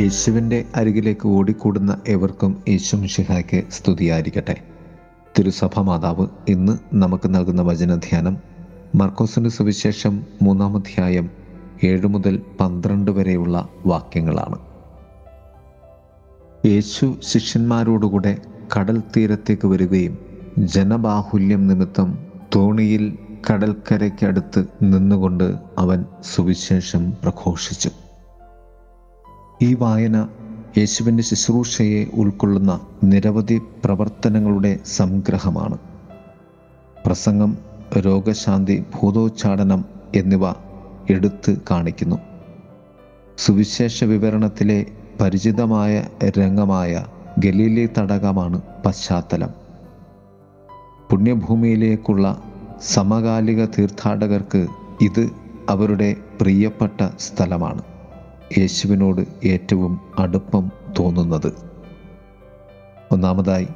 യേശുവിന്റെ അരികിലേക്ക് ഓടിക്കൂടുന്ന എവർക്കും യേശു മിഷിഹായ്ക്ക് സ്തുതിയായിരിക്കട്ടെ. തിരുസഭ മാതാവ് ഇന്ന് നമുക്ക് നൽകുന്ന വചനധ്യാനം മർക്കോസിന്റെ സുവിശേഷം മൂന്നാമധ്യായം ഏഴ് മുതൽ പന്ത്രണ്ട് വരെയുള്ള വാക്യങ്ങളാണ്. യേശു ശിഷ്യന്മാരോടുകൂടെ കടൽ തീരത്തേക്ക് വരികയും ജനബാഹുല്യം നിമിത്തം തോണിയിൽ കടൽക്കരയ്ക്കടുത്ത് നിന്നുകൊണ്ട് അവൻ സുവിശേഷം പ്രഘോഷിച്ചു. ഈ വായന യേശുവിന്റെ ശുശ്രൂഷയെ ഉൾക്കൊള്ളുന്ന നിരവധി പ്രവർത്തനങ്ങളുടെ സംഗ്രഹമാണ്. പ്രസംഗം രോഗശാന്തി ഭൂതോച്ചാടനം എന്നിവ എടുത്ത് കാണിക്കുന്നു. സുവിശേഷ വിവരണത്തിലെ പരിചിതമായ രംഗമായ ഗലീലി തടകമാണ് പശ്ചാത്തലം. പുണ്യഭൂമിയിലേക്കുള്ള സമകാലിക തീർത്ഥാടകർക്ക് ഇത് അവരുടെ പ്രിയപ്പെട്ട സ്ഥലമാണ്. യേശുവിനോട് ഏറ്റവും അടുപ്പം തോന്നുന്നത്. ഒന്നാമതായി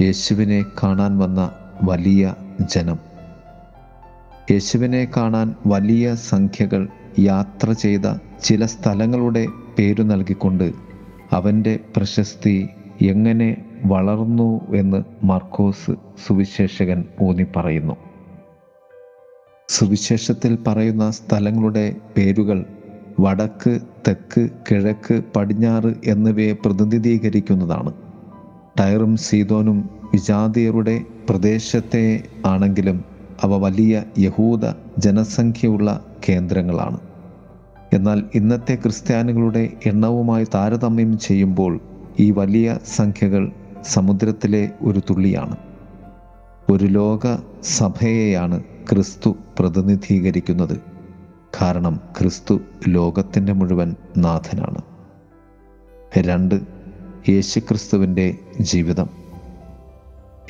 യേശുവിനെ കാണാൻ വന്ന വലിയ ജനം. യേശുവിനെ കാണാൻ വലിയ സംഖ്യകൾ യാത്ര ചെയ്ത ചില സ്ഥലങ്ങളുടെ പേരു നൽകിക്കൊണ്ട് അവന്റെ പ്രശസ്തി എങ്ങനെ വളർന്നു എന്ന് മാർക്കോസ് സുവിശേഷകൻ ഊന്നി പറയുന്നു. സുവിശേഷത്തിൽ പറയുന്ന സ്ഥലങ്ങളുടെ പേരുകൾ വടക്ക് തെക്ക് കിഴക്ക് പടിഞ്ഞാറ് എന്നിവയെ പ്രതിനിധീകരിക്കുന്നതാണ്. ടയറും സീതോനും വിജാതിയരുടെ പ്രദേശത്തെ ആണെങ്കിലും അവ വലിയ യഹൂദ ജനസംഖ്യയുള്ള കേന്ദ്രങ്ങളാണ്. എന്നാൽ ഇന്നത്തെ ക്രിസ്ത്യാനികളുടെ എണ്ണവുമായി താരതമ്യം ചെയ്യുമ്പോൾ ഈ വലിയ സംഖ്യകൾ സമുദ്രത്തിലെ ഒരു തുള്ളിയാണ്. ഒരു ലോക സഭയെയാണ് ക്രിസ്തു പ്രതിനിധീകരിക്കുന്നത്. കാരണം ക്രിസ്തു ലോകത്തിന്റെ മുഴുവൻ നാഥനാണ്. രണ്ട് യേശുക്രിസ്തുവിന്റെ ജീവിതം.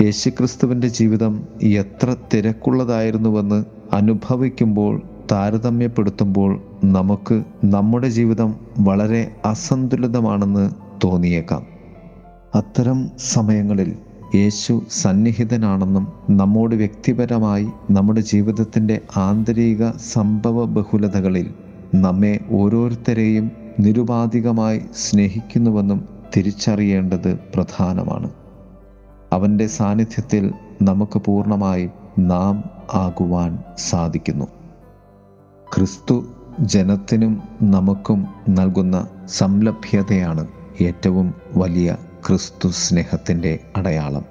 യേശുക്രിസ്തുവിന്റെ ജീവിതം എത്ര തിരക്കുള്ളതായിരുന്നുവെന്ന് അനുഭവിക്കുമ്പോൾ താരതമ്യപ്പെടുത്തുമ്പോൾ നമുക്ക് നമ്മുടെ ജീവിതം വളരെ അസന്തുലിതമാണെന്ന് തോന്നിയേക്കാം. അത്തരം സമയങ്ങളിൽ യേശു സന്നിഹിതനാണെന്നും നമ്മോട് വ്യക്തിപരമായി നമ്മുടെ ജീവിതത്തിന്റെ ആന്തരിക സംഭവ ബഹുലതകളിൽ നമ്മെ ഓരോരുത്തരെയും നിരുപാധികമായി സ്നേഹിക്കുന്നുവെന്നും തിരിച്ചറിയേണ്ടത് പ്രധാനമാണ്. അവന്റെ സാന്നിധ്യത്തിൽ നമുക്ക് പൂർണമായി നാം ആകുവാൻ സാധിക്കുന്നു. ക്രിസ്തു ജനത്തിനും നമുക്കും നൽകുന്ന സംലഭ്യതയാണ് ഏറ്റവും വലിയ ക്രിസ്തു സ്നേഹത്തിന്റെ അടയാളം.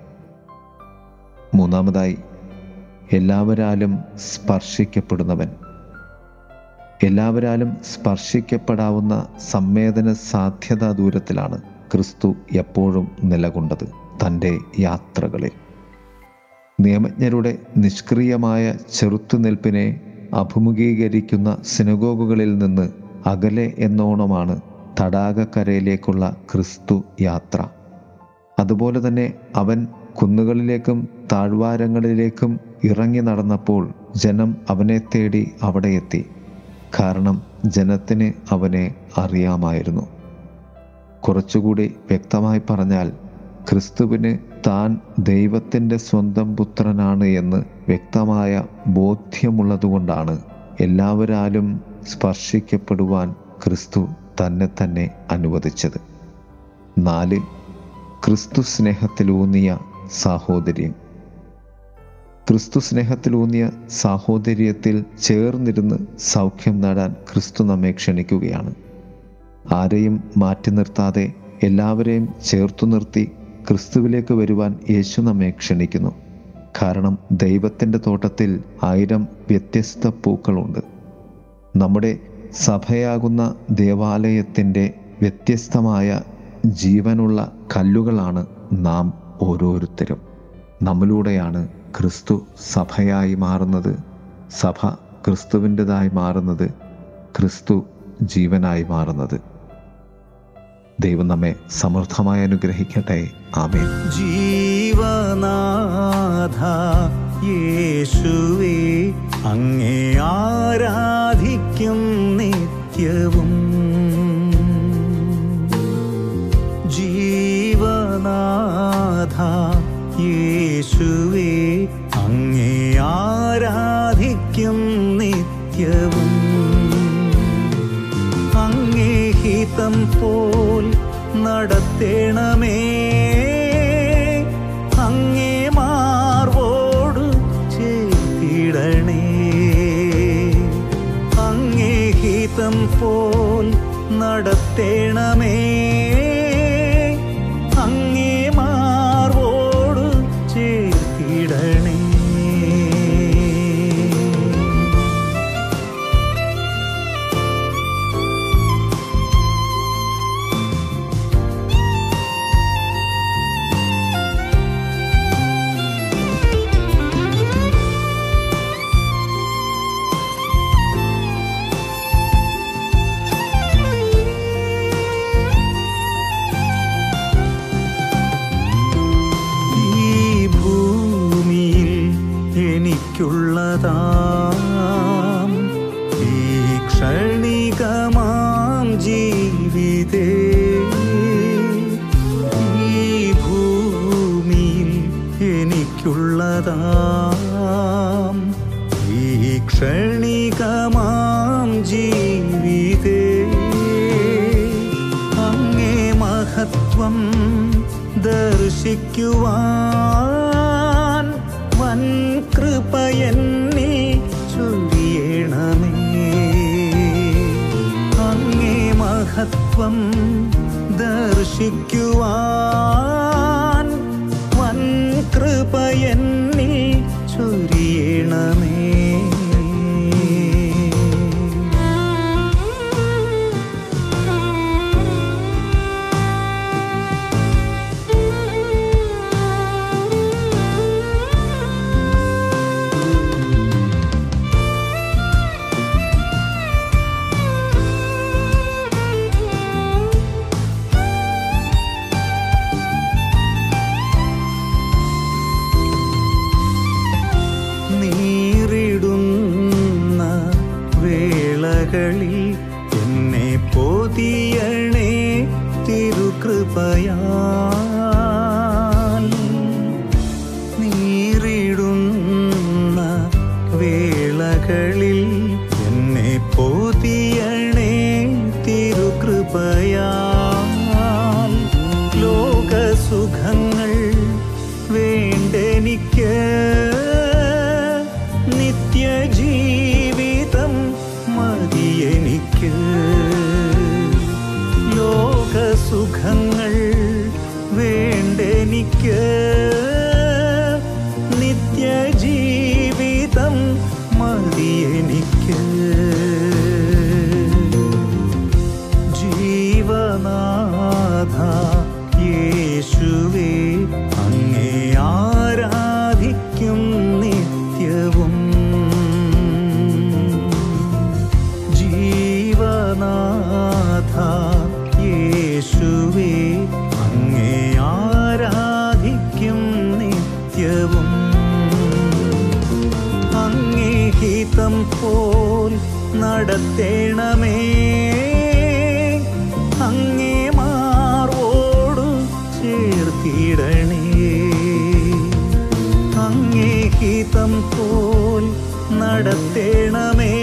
മൂന്നാമതായി എല്ലാവരാലും സ്പർശിക്കപ്പെടുന്നവൻ. എല്ലാവരാലും സ്പർശിക്കപ്പെടാവുന്ന സംവേദന സാധ്യതാ ദൂരത്തിലാണ് ക്രിസ്തു എപ്പോഴും നിലകൊണ്ടത് തന്റെ യാത്രകളിൽ. നിയമജ്ഞരുടെ നിഷ്ക്രിയമായ ചെറുത്തുനിൽപ്പിനെ അഭിമുഖീകരിക്കുന്ന സിനഗോഗുകളിൽ നിന്ന് അകലെ എന്നോണമാണ് തടാകക്കരയിലേക്കുള്ള ക്രിസ്തു യാത്ര. അതുപോലെ തന്നെ അവൻ കുന്നുകളിലേക്കും താഴ്വാരങ്ങളിലേക്കും ഇറങ്ങി നടന്നപ്പോൾ ജനം അവനെ തേടി അവിടെ എത്തി. കാരണം ജനത്തിന് അവനെ അറിയാമായിരുന്നു. കുറച്ചുകൂടി വ്യക്തമായി പറഞ്ഞാൽ ക്രിസ്തുവിന് താൻ ദൈവത്തിന്റെ സ്വന്തം പുത്രനാണ് എന്ന് വ്യക്തമായ ബോധ്യമുള്ളതുകൊണ്ടാണ് എല്ലാവരാലും സ്പർശിക്കപ്പെടുവാൻ ക്രിസ്തു തന്നെ തന്നെ അനുവദിച്ചത്. നാല് ക്രിസ്തു സ്നേഹത്തിലൂന്നിയ സാഹോദര്യം. ക്രിസ്തു സ്നേഹത്തിലൂന്നിയ സാഹോദര്യത്തിൽ ചേർന്നിരുന്ന് സൗഖ്യം നേടാൻ ക്രിസ്തു നമ്മെ ക്ഷണിക്കുകയാണ്. ആരെയും മാറ്റി നിർത്താതെ എല്ലാവരെയും ചേർത്തു നിർത്തി ക്രിസ്തുവിലേക്ക് വരുവാൻ യേശു നമ്മെ ക്ഷണിക്കുന്നു. കാരണം ദൈവത്തിന്റെ തോട്ടത്തിൽ ആയിരം വ്യത്യസ്ത പൂക്കളുണ്ട്. നമ്മുടെ സഭയാകുന്ന ദേവാലയത്തിന്റെ വ്യത്യസ്തമായ ജീവനുള്ള കല്ലുകളാണ് നാം ഓരോരുത്തരും. നമ്മിലൂടെയാണ് ക്രിസ്തു സഭയായി മാറുന്നത്. സഭ ക്രിസ്തുവിന്റെതായി മാറുന്നത്. ക്രിസ്തു ജീവനായി മാറുന്നത്. ദൈവം നമ്മെ സമൃദ്ധമായി അനുഗ്രഹിക്കട്ടെ. ആമേൻ. ജീവനാഥ യേശുവേ അങ്ങേ ആരാധിക്കും യേശുവേ അങ്ങേ ആരാധിക്കും നിത്യവും. അങ്ങേ ഹിതം പോൽ നടത്തേണമേ. അങ്ങേ മാർവോടു ചേർത്തിടണേ അങ്ങേ ഹിതം പോൽ നടത്തേണമേ. എനിക്കുള്ളതാം ഈ ക്ഷണികമാം ജീവിതേ. അങ്ങേ മഹത്വം ദർശിക്കുവാൻ വൻ കൃപയെന്നിൽ ചൊല്ലിയണമേ. അങ്ങേ മഹത്വം ദർശിക്കുവാൻ വൻ കൃപയെന്നിൽ എന്നെ പൊതിയണേ തിരുകൃപയാൽ. നീറിടുന്ന വേളകളിൽ എന്നെ പൊതിയണേ തിരുകൃപയാൽ. അങ്ങേ ഹിതം പോൽ നടത്തേണമേ. അങ്ങേ മാർവോടു ചേർത്തിടണേ. അങ്ങേ ഹിതം പോൽ നടത്തേണമേ.